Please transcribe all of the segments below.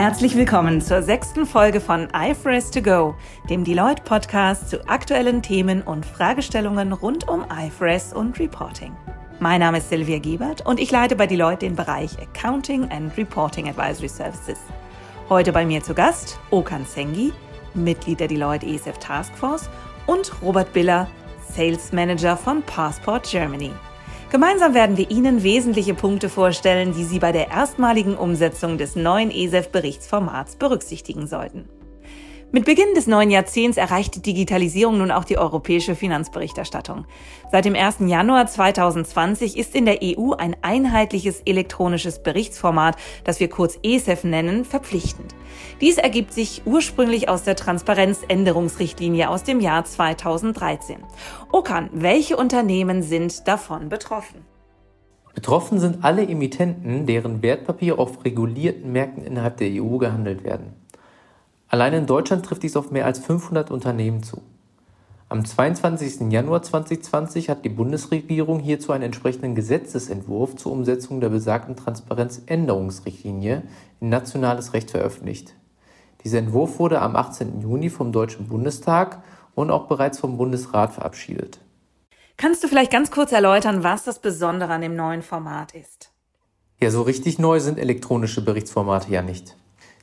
Herzlich willkommen zur sechsten Folge von IFRS to Go, dem Deloitte Podcast zu aktuellen Themen und Fragestellungen rund um IFRS und Reporting. Mein Name ist Silvia Giebert und ich leite bei Deloitte den Bereich Accounting and Reporting Advisory Services. Heute bei mir zu Gast Okan Sengi, Mitglied der Deloitte ESF Taskforce und Robert Biller, Sales Manager von Passport Germany. Gemeinsam werden wir Ihnen wesentliche Punkte vorstellen, die Sie bei der erstmaligen Umsetzung des neuen ESEF-Berichtsformats berücksichtigen sollten. Mit Beginn des neuen Jahrzehnts erreicht die Digitalisierung nun auch die europäische Finanzberichterstattung. Seit dem 1. Januar 2020 ist in der EU ein einheitliches elektronisches Berichtsformat, das wir kurz ESEF nennen, verpflichtend. Dies ergibt sich ursprünglich aus der Transparenzänderungsrichtlinie aus dem Jahr 2013. Okan, welche Unternehmen sind davon betroffen? Betroffen sind alle Emittenten, deren Wertpapiere auf regulierten Märkten innerhalb der EU gehandelt werden. Allein in Deutschland trifft dies auf mehr als 500 Unternehmen zu. Am 22. Januar 2020 hat die Bundesregierung hierzu einen entsprechenden Gesetzesentwurf zur Umsetzung der besagten Transparenzänderungsrichtlinie in nationales Recht veröffentlicht. Dieser Entwurf wurde am 18. Juni vom Deutschen Bundestag und auch bereits vom Bundesrat verabschiedet. Kannst du vielleicht ganz kurz erläutern, was das Besondere an dem neuen Format ist? Ja, so richtig neu sind elektronische Berichtsformate ja nicht.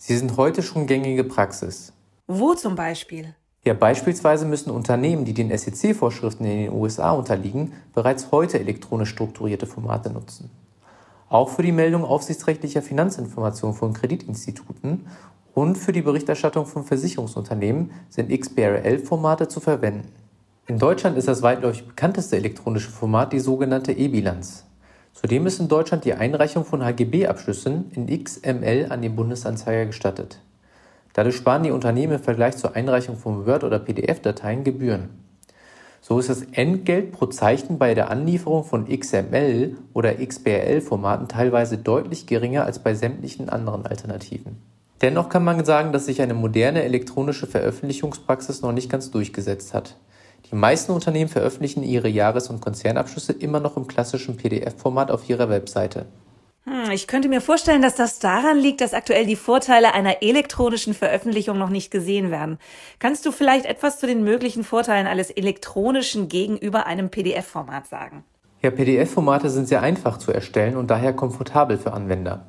Sie sind heute schon gängige Praxis. Wo zum Beispiel? Ja, beispielsweise müssen Unternehmen, die den SEC-Vorschriften in den USA unterliegen, bereits heute elektronisch strukturierte Formate nutzen. Auch für die Meldung aufsichtsrechtlicher Finanzinformationen von Kreditinstituten und für die Berichterstattung von Versicherungsunternehmen sind XBRL-Formate zu verwenden. In Deutschland ist das weitläufig bekannteste elektronische Format die sogenannte E-Bilanz. Zudem ist in Deutschland die Einreichung von HGB-Abschlüssen in XML an den Bundesanzeiger gestattet. Dadurch sparen die Unternehmen im Vergleich zur Einreichung von Word- oder PDF-Dateien Gebühren. So ist das Entgelt pro Zeichen bei der Anlieferung von XML oder XBRL-Formaten teilweise deutlich geringer als bei sämtlichen anderen Alternativen. Dennoch kann man sagen, dass sich eine moderne elektronische Veröffentlichungspraxis noch nicht ganz durchgesetzt hat. Die meisten Unternehmen veröffentlichen ihre Jahres- und Konzernabschlüsse immer noch im klassischen PDF-Format auf ihrer Webseite. Hm, ich könnte mir vorstellen, dass das daran liegt, dass aktuell die Vorteile einer elektronischen Veröffentlichung noch nicht gesehen werden. Kannst du vielleicht etwas zu den möglichen Vorteilen eines elektronischen gegenüber einem PDF-Format sagen? Ja, PDF-Formate sind sehr einfach zu erstellen und daher komfortabel für Anwender.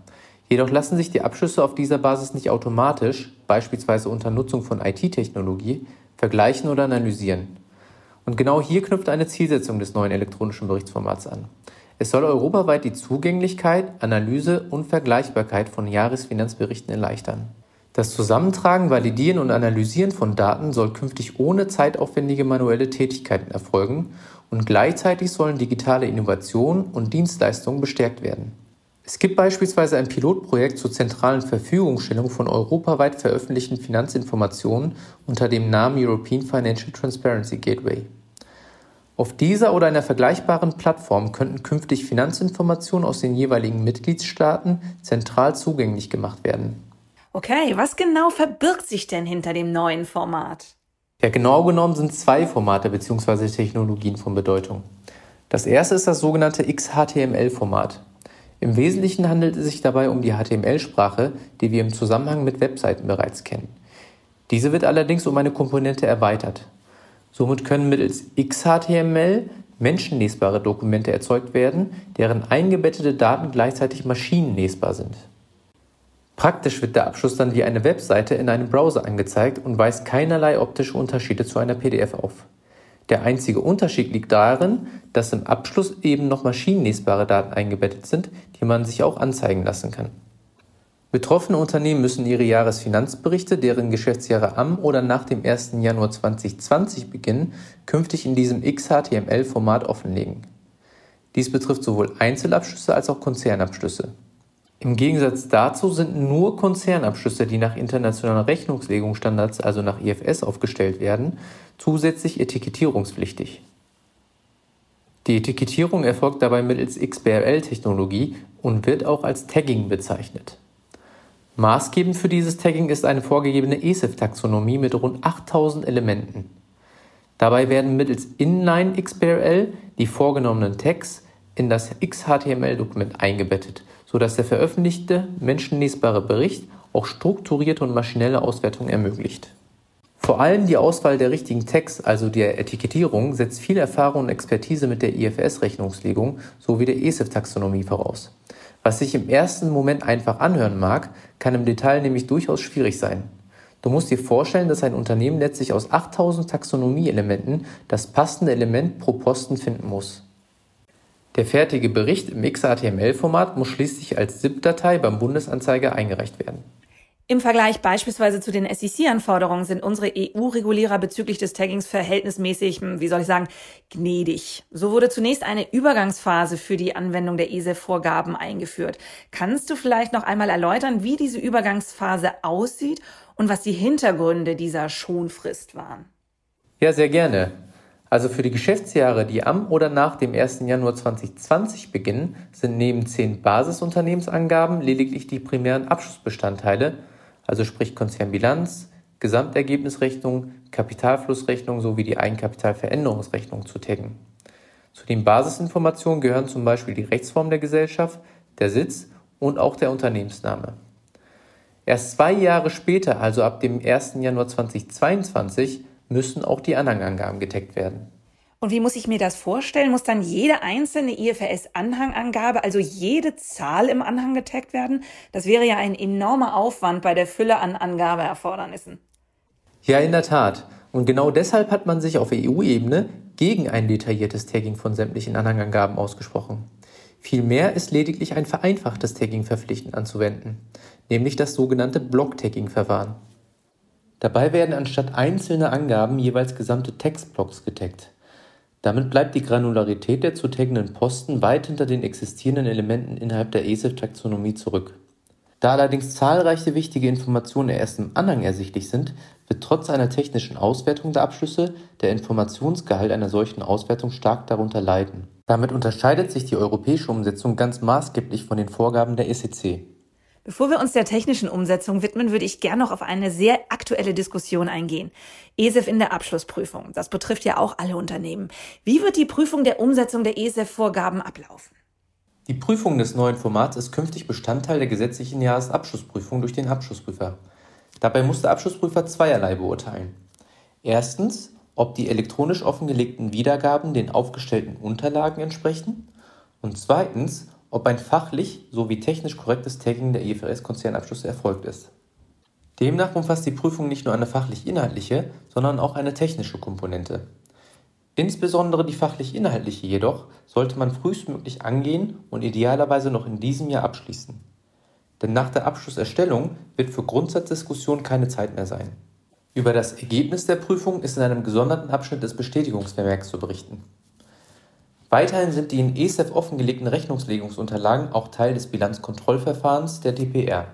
Jedoch lassen sich die Abschlüsse auf dieser Basis nicht automatisch, beispielsweise unter Nutzung von IT-Technologie, vergleichen oder analysieren. Und genau hier knüpft eine Zielsetzung des neuen elektronischen Berichtsformats an. Es soll europaweit die Zugänglichkeit, Analyse und Vergleichbarkeit von Jahresfinanzberichten erleichtern. Das Zusammentragen, Validieren und Analysieren von Daten soll künftig ohne zeitaufwendige manuelle Tätigkeiten erfolgen und gleichzeitig sollen digitale Innovationen und Dienstleistungen bestärkt werden. Es gibt beispielsweise ein Pilotprojekt zur zentralen Verfügungstellung von europaweit veröffentlichten Finanzinformationen unter dem Namen European Financial Transparency Gateway. Auf dieser oder einer vergleichbaren Plattform könnten künftig Finanzinformationen aus den jeweiligen Mitgliedstaaten zentral zugänglich gemacht werden. Okay, was genau verbirgt sich denn hinter dem neuen Format? Ja, genau genommen sind zwei Formate bzw. Technologien von Bedeutung. Das erste ist das sogenannte XHTML-Format. Im Wesentlichen handelt es sich dabei um die HTML-Sprache, die wir im Zusammenhang mit Webseiten bereits kennen. Diese wird allerdings um eine Komponente erweitert. Somit können mittels XHTML menschenlesbare Dokumente erzeugt werden, deren eingebettete Daten gleichzeitig maschinenlesbar sind. Praktisch wird der Abschluss dann wie eine Webseite in einem Browser angezeigt und weist keinerlei optische Unterschiede zu einer PDF auf. Der einzige Unterschied liegt darin, dass im Abschluss eben noch maschinenlesbare Daten eingebettet sind, die man sich auch anzeigen lassen kann. Betroffene Unternehmen müssen ihre Jahresfinanzberichte, deren Geschäftsjahre am oder nach dem 1. Januar 2020 beginnen, künftig in diesem XHTML-Format offenlegen. Dies betrifft sowohl Einzelabschlüsse als auch Konzernabschlüsse. Im Gegensatz dazu sind nur Konzernabschlüsse, die nach internationalen Rechnungslegungsstandards, also nach IFS, aufgestellt werden, zusätzlich etikettierungspflichtig. Die Etikettierung erfolgt dabei mittels XBRL-Technologie und wird auch als Tagging bezeichnet. Maßgebend für dieses Tagging ist eine vorgegebene ESEF-Taxonomie mit rund 8000 Elementen. Dabei werden mittels Inline XBRL die vorgenommenen Tags in das XHTML-Dokument eingebettet, sodass der veröffentlichte menschenlesbare Bericht auch strukturierte und maschinelle Auswertung ermöglicht. Vor allem die Auswahl der richtigen Tags, also der Etikettierung, setzt viel Erfahrung und Expertise mit der IFS-Rechnungslegung sowie der ESEF-Taxonomie voraus. Was sich im ersten Moment einfach anhören mag, kann im Detail nämlich durchaus schwierig sein. Du musst dir vorstellen, dass ein Unternehmen letztlich aus 8000 Taxonomie-Elementen das passende Element pro Posten finden muss. Der fertige Bericht im XHTML-Format muss schließlich als ZIP-Datei beim Bundesanzeiger eingereicht werden. Im Vergleich beispielsweise zu den SEC-Anforderungen sind unsere EU-Regulierer bezüglich des Taggings verhältnismäßig, hm, wie soll ich sagen, gnädig. So wurde zunächst eine Übergangsphase für die Anwendung der ESEF-Vorgaben eingeführt. Kannst du vielleicht noch einmal erläutern, wie diese Übergangsphase aussieht und was die Hintergründe dieser Schonfrist waren? Ja, sehr gerne. Also für die Geschäftsjahre, die am oder nach dem 1. Januar 2020 beginnen, sind neben zehn Basisunternehmensangaben lediglich die primären Abschlussbestandteile also sprich Konzernbilanz, Gesamtergebnisrechnung, Kapitalflussrechnung sowie die Eigenkapitalveränderungsrechnung zu taggen. Zu den Basisinformationen gehören zum Beispiel die Rechtsform der Gesellschaft, der Sitz und auch der Unternehmensname. Erst zwei Jahre später, also ab dem 1. Januar 2022, müssen auch die Anhangangaben getaggt werden. Und wie muss ich mir das vorstellen? Muss dann jede einzelne IFRS-Anhangangabe, also jede Zahl im Anhang getaggt werden? Das wäre ja ein enormer Aufwand bei der Fülle an Angabeerfordernissen. Ja, in der Tat. Und genau deshalb hat man sich auf EU-Ebene gegen ein detailliertes Tagging von sämtlichen Anhangangaben ausgesprochen. Vielmehr ist lediglich ein vereinfachtes Tagging verpflichtend anzuwenden, nämlich das sogenannte Block-Tagging-Verfahren. Dabei werden anstatt einzelner Angaben jeweils gesamte Textblocks getaggt. Damit bleibt die Granularität der zu taggenden Posten weit hinter den existierenden Elementen innerhalb der ESEF-Taxonomie zurück. Da allerdings zahlreiche wichtige Informationen erst im Anhang ersichtlich sind, wird trotz einer technischen Auswertung der Abschlüsse der Informationsgehalt einer solchen Auswertung stark darunter leiden. Damit unterscheidet sich die europäische Umsetzung ganz maßgeblich von den Vorgaben der ECC. Bevor wir uns der technischen Umsetzung widmen, würde ich gerne noch auf eine sehr aktuelle Diskussion eingehen. ESEF in der Abschlussprüfung. Das betrifft ja auch alle Unternehmen. Wie wird die Prüfung der Umsetzung der ESEF-Vorgaben ablaufen? Die Prüfung des neuen Formats ist künftig Bestandteil der gesetzlichen Jahresabschlussprüfung durch den Abschlussprüfer. Dabei muss der Abschlussprüfer zweierlei beurteilen. Erstens, ob die elektronisch offengelegten Wiedergaben den aufgestellten Unterlagen entsprechen. Und zweitens, ob ein fachlich sowie technisch korrektes Tagging der IFRS-Konzernabschlüsse erfolgt ist. Demnach umfasst die Prüfung nicht nur eine fachlich-inhaltliche, sondern auch eine technische Komponente. Insbesondere die fachlich-inhaltliche jedoch sollte man frühestmöglich angehen und idealerweise noch in diesem Jahr abschließen. Denn nach der Abschlusserstellung wird für Grundsatzdiskussion keine Zeit mehr sein. Über das Ergebnis der Prüfung ist in einem gesonderten Abschnitt des Bestätigungsvermerks zu berichten. Weiterhin sind die in ESEF offengelegten Rechnungslegungsunterlagen auch Teil des Bilanzkontrollverfahrens der DPR.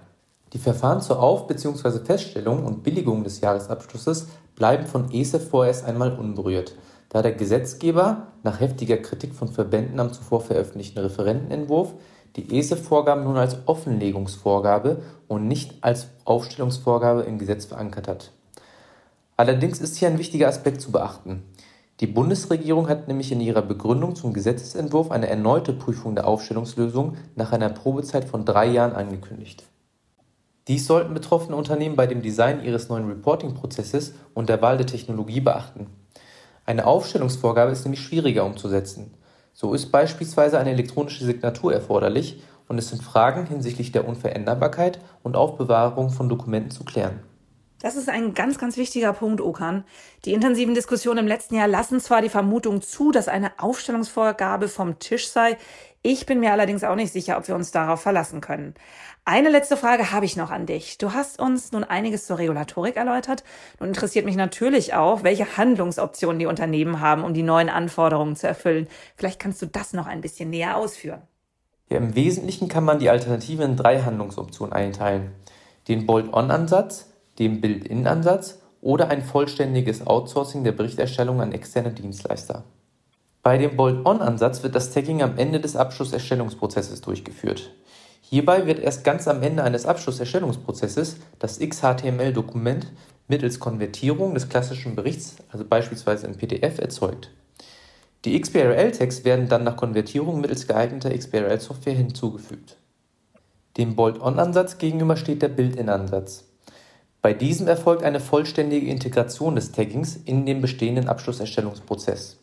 Die Verfahren zur Auf- bzw. Feststellung und Billigung des Jahresabschlusses bleiben von ESEF vorerst einmal unberührt, da der Gesetzgeber nach heftiger Kritik von Verbänden am zuvor veröffentlichten Referentenentwurf die ESEF-Vorgaben nun als Offenlegungsvorgabe und nicht als Aufstellungsvorgabe im Gesetz verankert hat. Allerdings ist hier ein wichtiger Aspekt zu beachten. Die Bundesregierung hat nämlich in ihrer Begründung zum Gesetzesentwurf eine erneute Prüfung der Aufstellungslösung nach einer Probezeit von drei Jahren angekündigt. Dies sollten betroffene Unternehmen bei dem Design ihres neuen Reporting-Prozesses und der Wahl der Technologie beachten. Eine Aufstellungsvorgabe ist nämlich schwieriger umzusetzen. So ist beispielsweise eine elektronische Signatur erforderlich und es sind Fragen hinsichtlich der Unveränderbarkeit und Aufbewahrung von Dokumenten zu klären. Das ist ein ganz, ganz wichtiger Punkt, Okan. Die intensiven Diskussionen im letzten Jahr lassen zwar die Vermutung zu, dass eine Aufstellungsvorgabe vom Tisch sei. Ich bin mir allerdings auch nicht sicher, ob wir uns darauf verlassen können. Eine letzte Frage habe ich noch an dich. Du hast uns nun einiges zur Regulatorik erläutert. Nun interessiert mich natürlich auch, welche Handlungsoptionen die Unternehmen haben, um die neuen Anforderungen zu erfüllen. Vielleicht kannst du das noch ein bisschen näher ausführen. Ja, Im Wesentlichen kann man die Alternativen in drei Handlungsoptionen einteilen. Den Bolt-on-Ansatz, dem Build-in-Ansatz oder ein vollständiges Outsourcing der Berichterstellung an externe Dienstleister. Bei dem Bolt-on-Ansatz wird das Tagging am Ende des Abschlusserstellungsprozesses durchgeführt. Hierbei wird erst ganz am Ende eines Abschlusserstellungsprozesses das XHTML-Dokument mittels Konvertierung des klassischen Berichts, also beispielsweise im PDF, erzeugt. Die XBRL-Tags werden dann nach Konvertierung mittels geeigneter XBRL-Software hinzugefügt. Dem Bolt-on-Ansatz gegenüber steht der Build-in-Ansatz. Bei diesem erfolgt eine vollständige Integration des Taggings in den bestehenden Abschlusserstellungsprozess.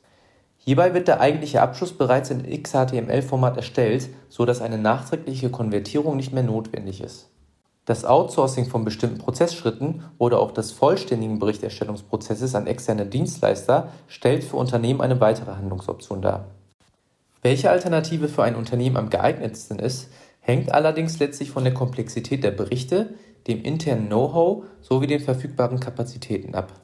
Hierbei wird der eigentliche Abschluss bereits in XHTML-Format erstellt, so dass eine nachträgliche Konvertierung nicht mehr notwendig ist. Das Outsourcing von bestimmten Prozessschritten oder auch des vollständigen Berichterstellungsprozesses an externe Dienstleister stellt für Unternehmen eine weitere Handlungsoption dar. Welche Alternative für ein Unternehmen am geeignetsten ist, hängt allerdings letztlich von der Komplexität der Berichte, dem internen Know-how sowie den verfügbaren Kapazitäten ab.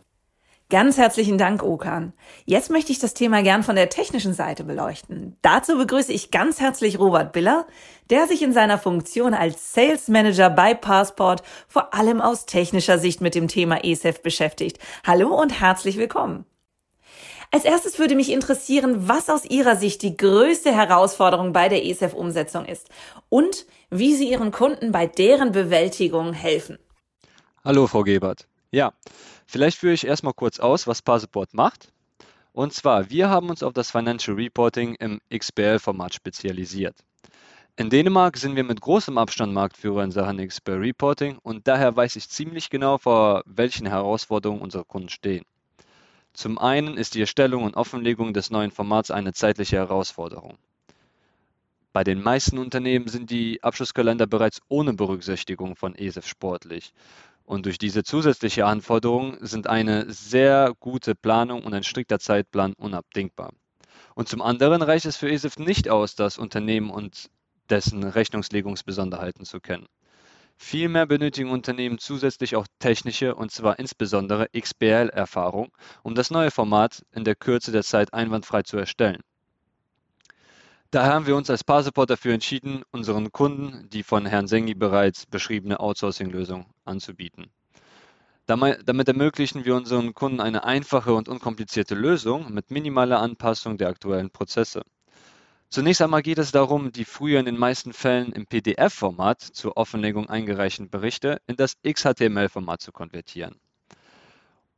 Ganz herzlichen Dank, Okan. Jetzt möchte ich das Thema gern von der technischen Seite beleuchten. Dazu begrüße ich ganz herzlich Robert Biller, der sich in seiner Funktion als Sales Manager bei Passport vor allem aus technischer Sicht mit dem Thema ESEF beschäftigt. Hallo und herzlich willkommen. Als erstes würde mich interessieren, was aus Ihrer Sicht die größte Herausforderung bei der ESEF-Umsetzung ist und wie Sie Ihren Kunden bei deren Bewältigung helfen. Hallo, Frau Gebert. Ja, vielleicht führe ich erstmal kurz aus, was Passport macht. Und zwar, wir haben uns auf das Financial Reporting im XBL-Format spezialisiert. In Dänemark sind wir mit großem Abstand Marktführer in Sachen XBL Reporting und daher weiß ich ziemlich genau, vor welchen Herausforderungen unsere Kunden stehen. Zum einen ist die Erstellung und Offenlegung des neuen Formats eine zeitliche Herausforderung. Bei den meisten Unternehmen sind die Abschlusskalender bereits ohne Berücksichtigung von ESEF sportlich. Und durch diese zusätzliche Anforderung sind eine sehr gute Planung und ein strikter Zeitplan unabdingbar. Und zum anderen reicht es für ESEF nicht aus, das Unternehmen und dessen Rechnungslegungsbesonderheiten zu kennen. Vielmehr benötigen Unternehmen zusätzlich auch technische und zwar insbesondere XBL-Erfahrung, um das neue Format in der Kürze der Zeit einwandfrei zu erstellen. Daher haben wir uns als Passport dafür entschieden, unseren Kunden die von Herrn Sengi bereits beschriebene Outsourcing-Lösung anzubieten. Damit ermöglichen wir unseren Kunden eine einfache und unkomplizierte Lösung mit minimaler Anpassung der aktuellen Prozesse. Zunächst einmal geht es darum, die früher in den meisten Fällen im PDF-Format zur Offenlegung eingereichten Berichte in das XHTML-Format zu konvertieren.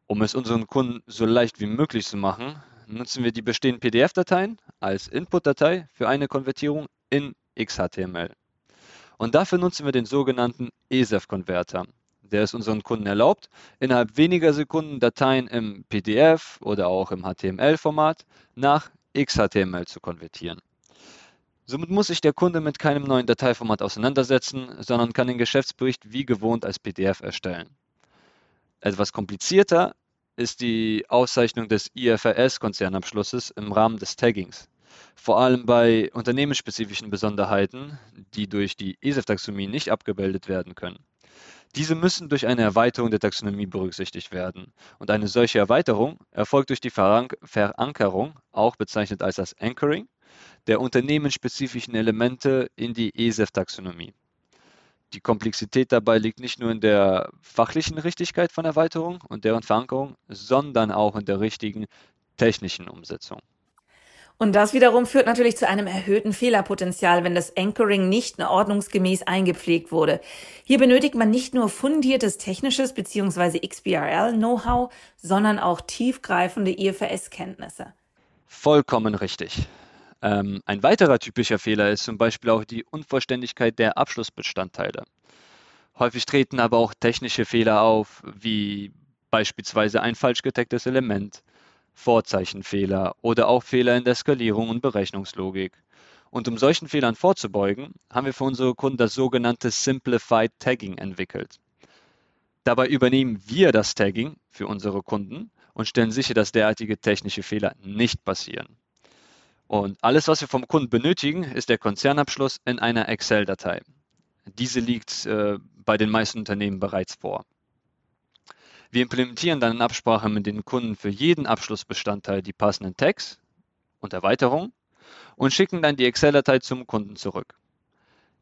Um es unseren Kunden so leicht wie möglich zu machen, nutzen wir die bestehenden PDF-Dateien als Input-Datei für eine Konvertierung in XHTML. Und dafür nutzen wir den sogenannten ESEF-Konverter, der es unseren Kunden erlaubt, innerhalb weniger Sekunden Dateien im PDF oder auch im HTML-Format nach XHTML zu konvertieren. Somit muss sich der Kunde mit keinem neuen Dateiformat auseinandersetzen, sondern kann den Geschäftsbericht wie gewohnt als PDF erstellen. Etwas komplizierter ist die Auszeichnung des IFRS-Konzernabschlusses im Rahmen des Taggings. Vor allem bei unternehmensspezifischen Besonderheiten, die durch die ESEF-Taxonomie nicht abgebildet werden können. Diese müssen durch eine Erweiterung der Taxonomie berücksichtigt werden. Und eine solche Erweiterung erfolgt durch die Verankerung, auch bezeichnet als das Anchoring, der unternehmensspezifischen Elemente in die ESEF-Taxonomie. Die Komplexität dabei liegt nicht nur in der fachlichen Richtigkeit von Erweiterung und deren Verankerung, sondern auch in der richtigen technischen Umsetzung. Und das wiederum führt natürlich zu einem erhöhten Fehlerpotenzial, wenn das Anchoring nicht ordnungsgemäß eingepflegt wurde. Hier benötigt man nicht nur fundiertes technisches bzw. XBRL-Know-how, sondern auch tiefgreifende IFRS-Kenntnisse. Vollkommen richtig. Ähm, ein weiterer typischer Fehler ist zum Beispiel auch die Unvollständigkeit der Abschlussbestandteile. Häufig treten aber auch technische Fehler auf, wie beispielsweise ein falsch getagtes Element, Vorzeichenfehler oder auch Fehler in der Skalierung und Berechnungslogik. Und um solchen Fehlern vorzubeugen, haben wir für unsere Kunden das sogenannte Simplified Tagging entwickelt. Dabei übernehmen wir das Tagging für unsere Kunden und stellen sicher, dass derartige technische Fehler nicht passieren. Und alles, was wir vom Kunden benötigen, ist der Konzernabschluss in einer Excel-Datei. Diese liegt äh, bei den meisten Unternehmen bereits vor. Wir implementieren dann in Absprache mit den Kunden für jeden Abschlussbestandteil die passenden Tags und Erweiterungen und schicken dann die Excel-Datei zum Kunden zurück.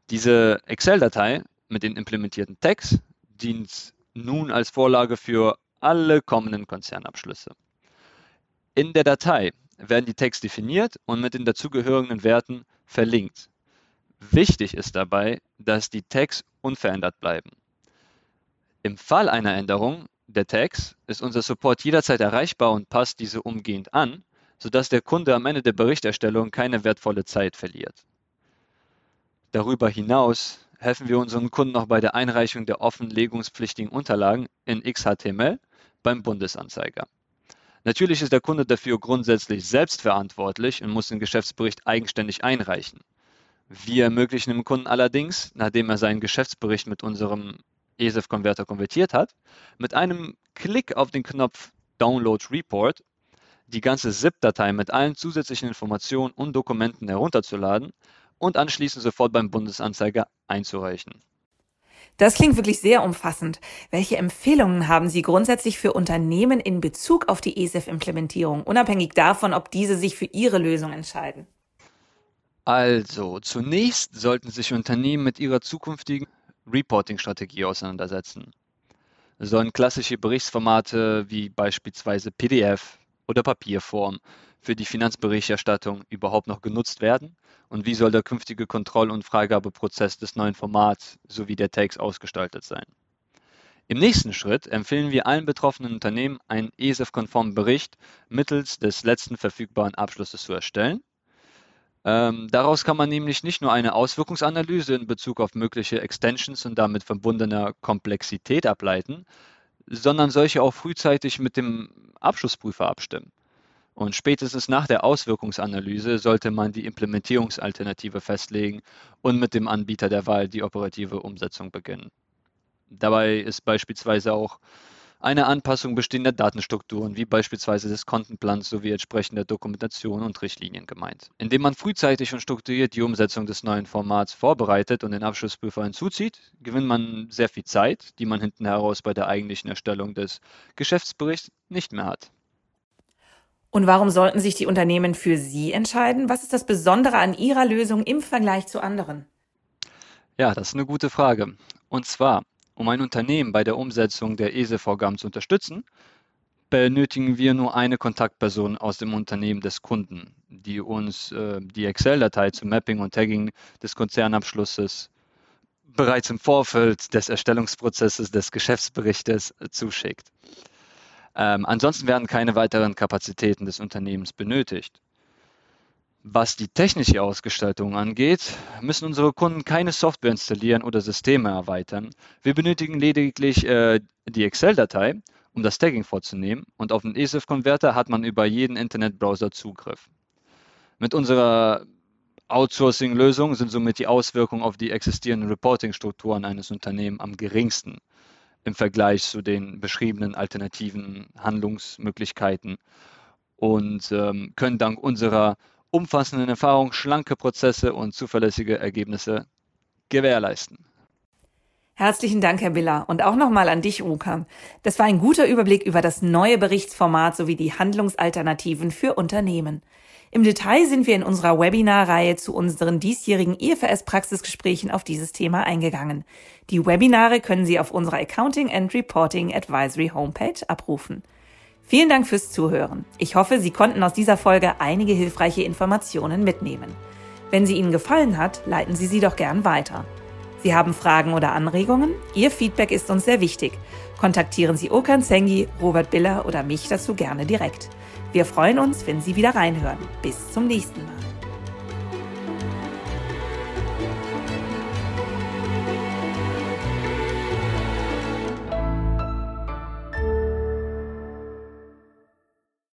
Diese Excel-Datei mit den implementierten Tags dient nun als Vorlage für alle kommenden Konzernabschlüsse. In der Datei werden die Tags definiert und mit den dazugehörigen Werten verlinkt. Wichtig ist dabei, dass die Tags unverändert bleiben. Im Fall einer Änderung der Tags ist unser Support jederzeit erreichbar und passt diese umgehend an, sodass der Kunde am Ende der Berichterstellung keine wertvolle Zeit verliert. Darüber hinaus helfen wir unseren Kunden auch bei der Einreichung der offenlegungspflichtigen Unterlagen in XHTML beim Bundesanzeiger. Natürlich ist der Kunde dafür grundsätzlich selbstverantwortlich und muss den Geschäftsbericht eigenständig einreichen. Wir ermöglichen dem Kunden allerdings, nachdem er seinen Geschäftsbericht mit unserem ESEF-Konverter konvertiert hat, mit einem Klick auf den Knopf Download Report die ganze ZIP-Datei mit allen zusätzlichen Informationen und Dokumenten herunterzuladen und anschließend sofort beim Bundesanzeiger einzureichen. Das klingt wirklich sehr umfassend. Welche Empfehlungen haben Sie grundsätzlich für Unternehmen in Bezug auf die ESEF-Implementierung, unabhängig davon, ob diese sich für ihre Lösung entscheiden? Also, zunächst sollten sich Unternehmen mit ihrer zukünftigen Reporting-Strategie auseinandersetzen. Sollen klassische Berichtsformate wie beispielsweise PDF oder Papierform für die Finanzberichterstattung überhaupt noch genutzt werden? Und wie soll der künftige Kontroll- und Freigabeprozess des neuen Formats sowie der Takes ausgestaltet sein? Im nächsten Schritt empfehlen wir allen betroffenen Unternehmen, einen ESEF-konformen Bericht mittels des letzten verfügbaren Abschlusses zu erstellen ähm, daraus kann man nämlich nicht nur eine Auswirkungsanalyse in Bezug auf mögliche Extensions und damit verbundener Komplexität ableiten, sondern solche auch frühzeitig mit dem Abschlussprüfer abstimmen. Und spätestens nach der Auswirkungsanalyse sollte man die Implementierungsalternative festlegen und mit dem Anbieter der Wahl die operative Umsetzung beginnen. Dabei ist beispielsweise auch eine Anpassung bestehender Datenstrukturen, wie beispielsweise des Kontenplans sowie entsprechender Dokumentation und Richtlinien gemeint. Indem man frühzeitig und strukturiert die Umsetzung des neuen Formats vorbereitet und den Abschlussprüfer hinzuzieht, gewinnt man sehr viel Zeit, die man hinten heraus bei der eigentlichen Erstellung des Geschäftsberichts nicht mehr hat. Und warum sollten sich die Unternehmen für Sie entscheiden? Was ist das Besondere an Ihrer Lösung im Vergleich zu anderen? Ja, das ist eine gute Frage. Und zwar, um ein Unternehmen bei der Umsetzung der ESE-Vorgaben zu unterstützen, benötigen wir nur eine Kontaktperson aus dem Unternehmen des Kunden, die uns äh, die Excel-Datei zum Mapping und Tagging des Konzernabschlusses bereits im Vorfeld des Erstellungsprozesses des Geschäftsberichtes zuschickt. Ähm, ansonsten werden keine weiteren Kapazitäten des Unternehmens benötigt. Was die technische Ausgestaltung angeht, müssen unsere Kunden keine Software installieren oder Systeme erweitern. Wir benötigen lediglich äh, die Excel-Datei, um das Tagging vorzunehmen und auf den ESIF-Konverter hat man über jeden Internetbrowser Zugriff. Mit unserer Outsourcing-Lösung sind somit die Auswirkungen auf die existierenden Reporting-Strukturen eines Unternehmens am geringsten im Vergleich zu den beschriebenen alternativen Handlungsmöglichkeiten und ähm, können dank unserer umfassenden Erfahrung schlanke Prozesse und zuverlässige Ergebnisse gewährleisten. Herzlichen Dank, Herr Biller. Und auch nochmal an dich, Ruka. Das war ein guter Überblick über das neue Berichtsformat sowie die Handlungsalternativen für Unternehmen. Im Detail sind wir in unserer Webinarreihe zu unseren diesjährigen IFRS-Praxisgesprächen auf dieses Thema eingegangen. Die Webinare können Sie auf unserer Accounting and Reporting Advisory Homepage abrufen. Vielen Dank fürs Zuhören. Ich hoffe, Sie konnten aus dieser Folge einige hilfreiche Informationen mitnehmen. Wenn sie Ihnen gefallen hat, leiten Sie sie doch gern weiter. Sie haben Fragen oder Anregungen? Ihr Feedback ist uns sehr wichtig. Kontaktieren Sie Okan Sengi, Robert Biller oder mich dazu gerne direkt. Wir freuen uns, wenn Sie wieder reinhören. Bis zum nächsten Mal.